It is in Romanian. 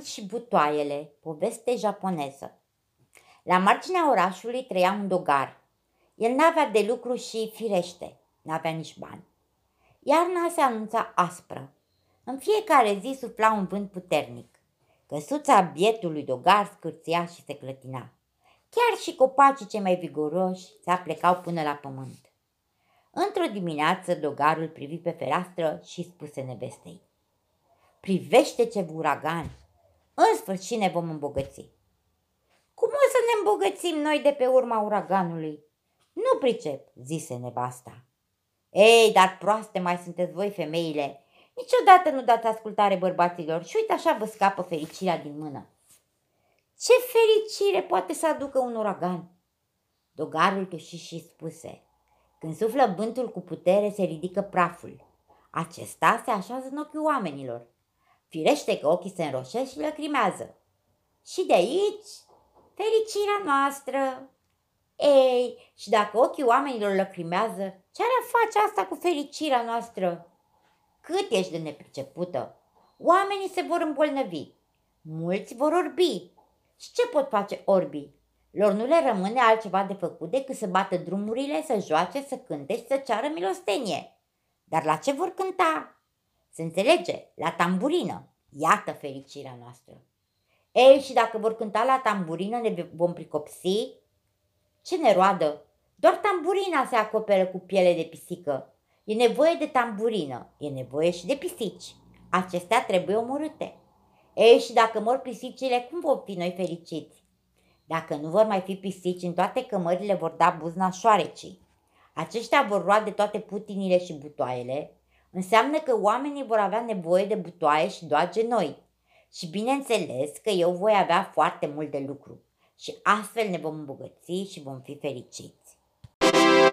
și butoaiele, poveste japoneză. La marginea orașului trăia un dogar. El n-avea de lucru și, firește, n-avea nici bani. Iarna se anunța aspră. În fiecare zi sufla un vânt puternic. Căsuța bietului dogar scârția și se clătina. Chiar și copacii cei mai vigoroși se aplecau până la pământ. Într-o dimineață, dogarul privi pe fereastră și spuse nevestei. Privește ce uragan! În sfârșit ne vom îmbogăți. Cum o să ne îmbogățim noi de pe urma uraganului? Nu pricep, zise nevasta. Ei, dar proaste mai sunteți voi femeile. Niciodată nu dați ascultare bărbaților și uite așa vă scapă fericirea din mână. Ce fericire poate să aducă un uragan? Dogarul tuși și spuse. Când suflă vântul cu putere, se ridică praful. Acesta se așează în ochii oamenilor. Firește că ochii se înroșesc și lăcrimează. Și de aici, fericirea noastră. Ei, și dacă ochii oamenilor lăcrimează, ce ar face asta cu fericirea noastră? Cât ești de nepricepută? Oamenii se vor îmbolnăvi. Mulți vor orbi. Și ce pot face orbii? Lor nu le rămâne altceva de făcut decât să bată drumurile, să joace, să cânte și să ceară milostenie. Dar la ce vor cânta? Se înțelege, la tamburină. Iată fericirea noastră. Ei, și dacă vor cânta la tamburină, ne vom pricopsi? Ce ne roadă? Doar tamburina se acoperă cu piele de pisică. E nevoie de tamburină, e nevoie și de pisici. Acestea trebuie omorâte. Ei, și dacă mor pisicile, cum vom fi noi fericiți? Dacă nu vor mai fi pisici, în toate cămările vor da buzna șoarecii. Aceștia vor roade toate putinile și butoaiele. Înseamnă că oamenii vor avea nevoie de butoaie și doage noi. Și bineînțeles că eu voi avea foarte mult de lucru. Și astfel ne vom îmbogăți și vom fi fericiți.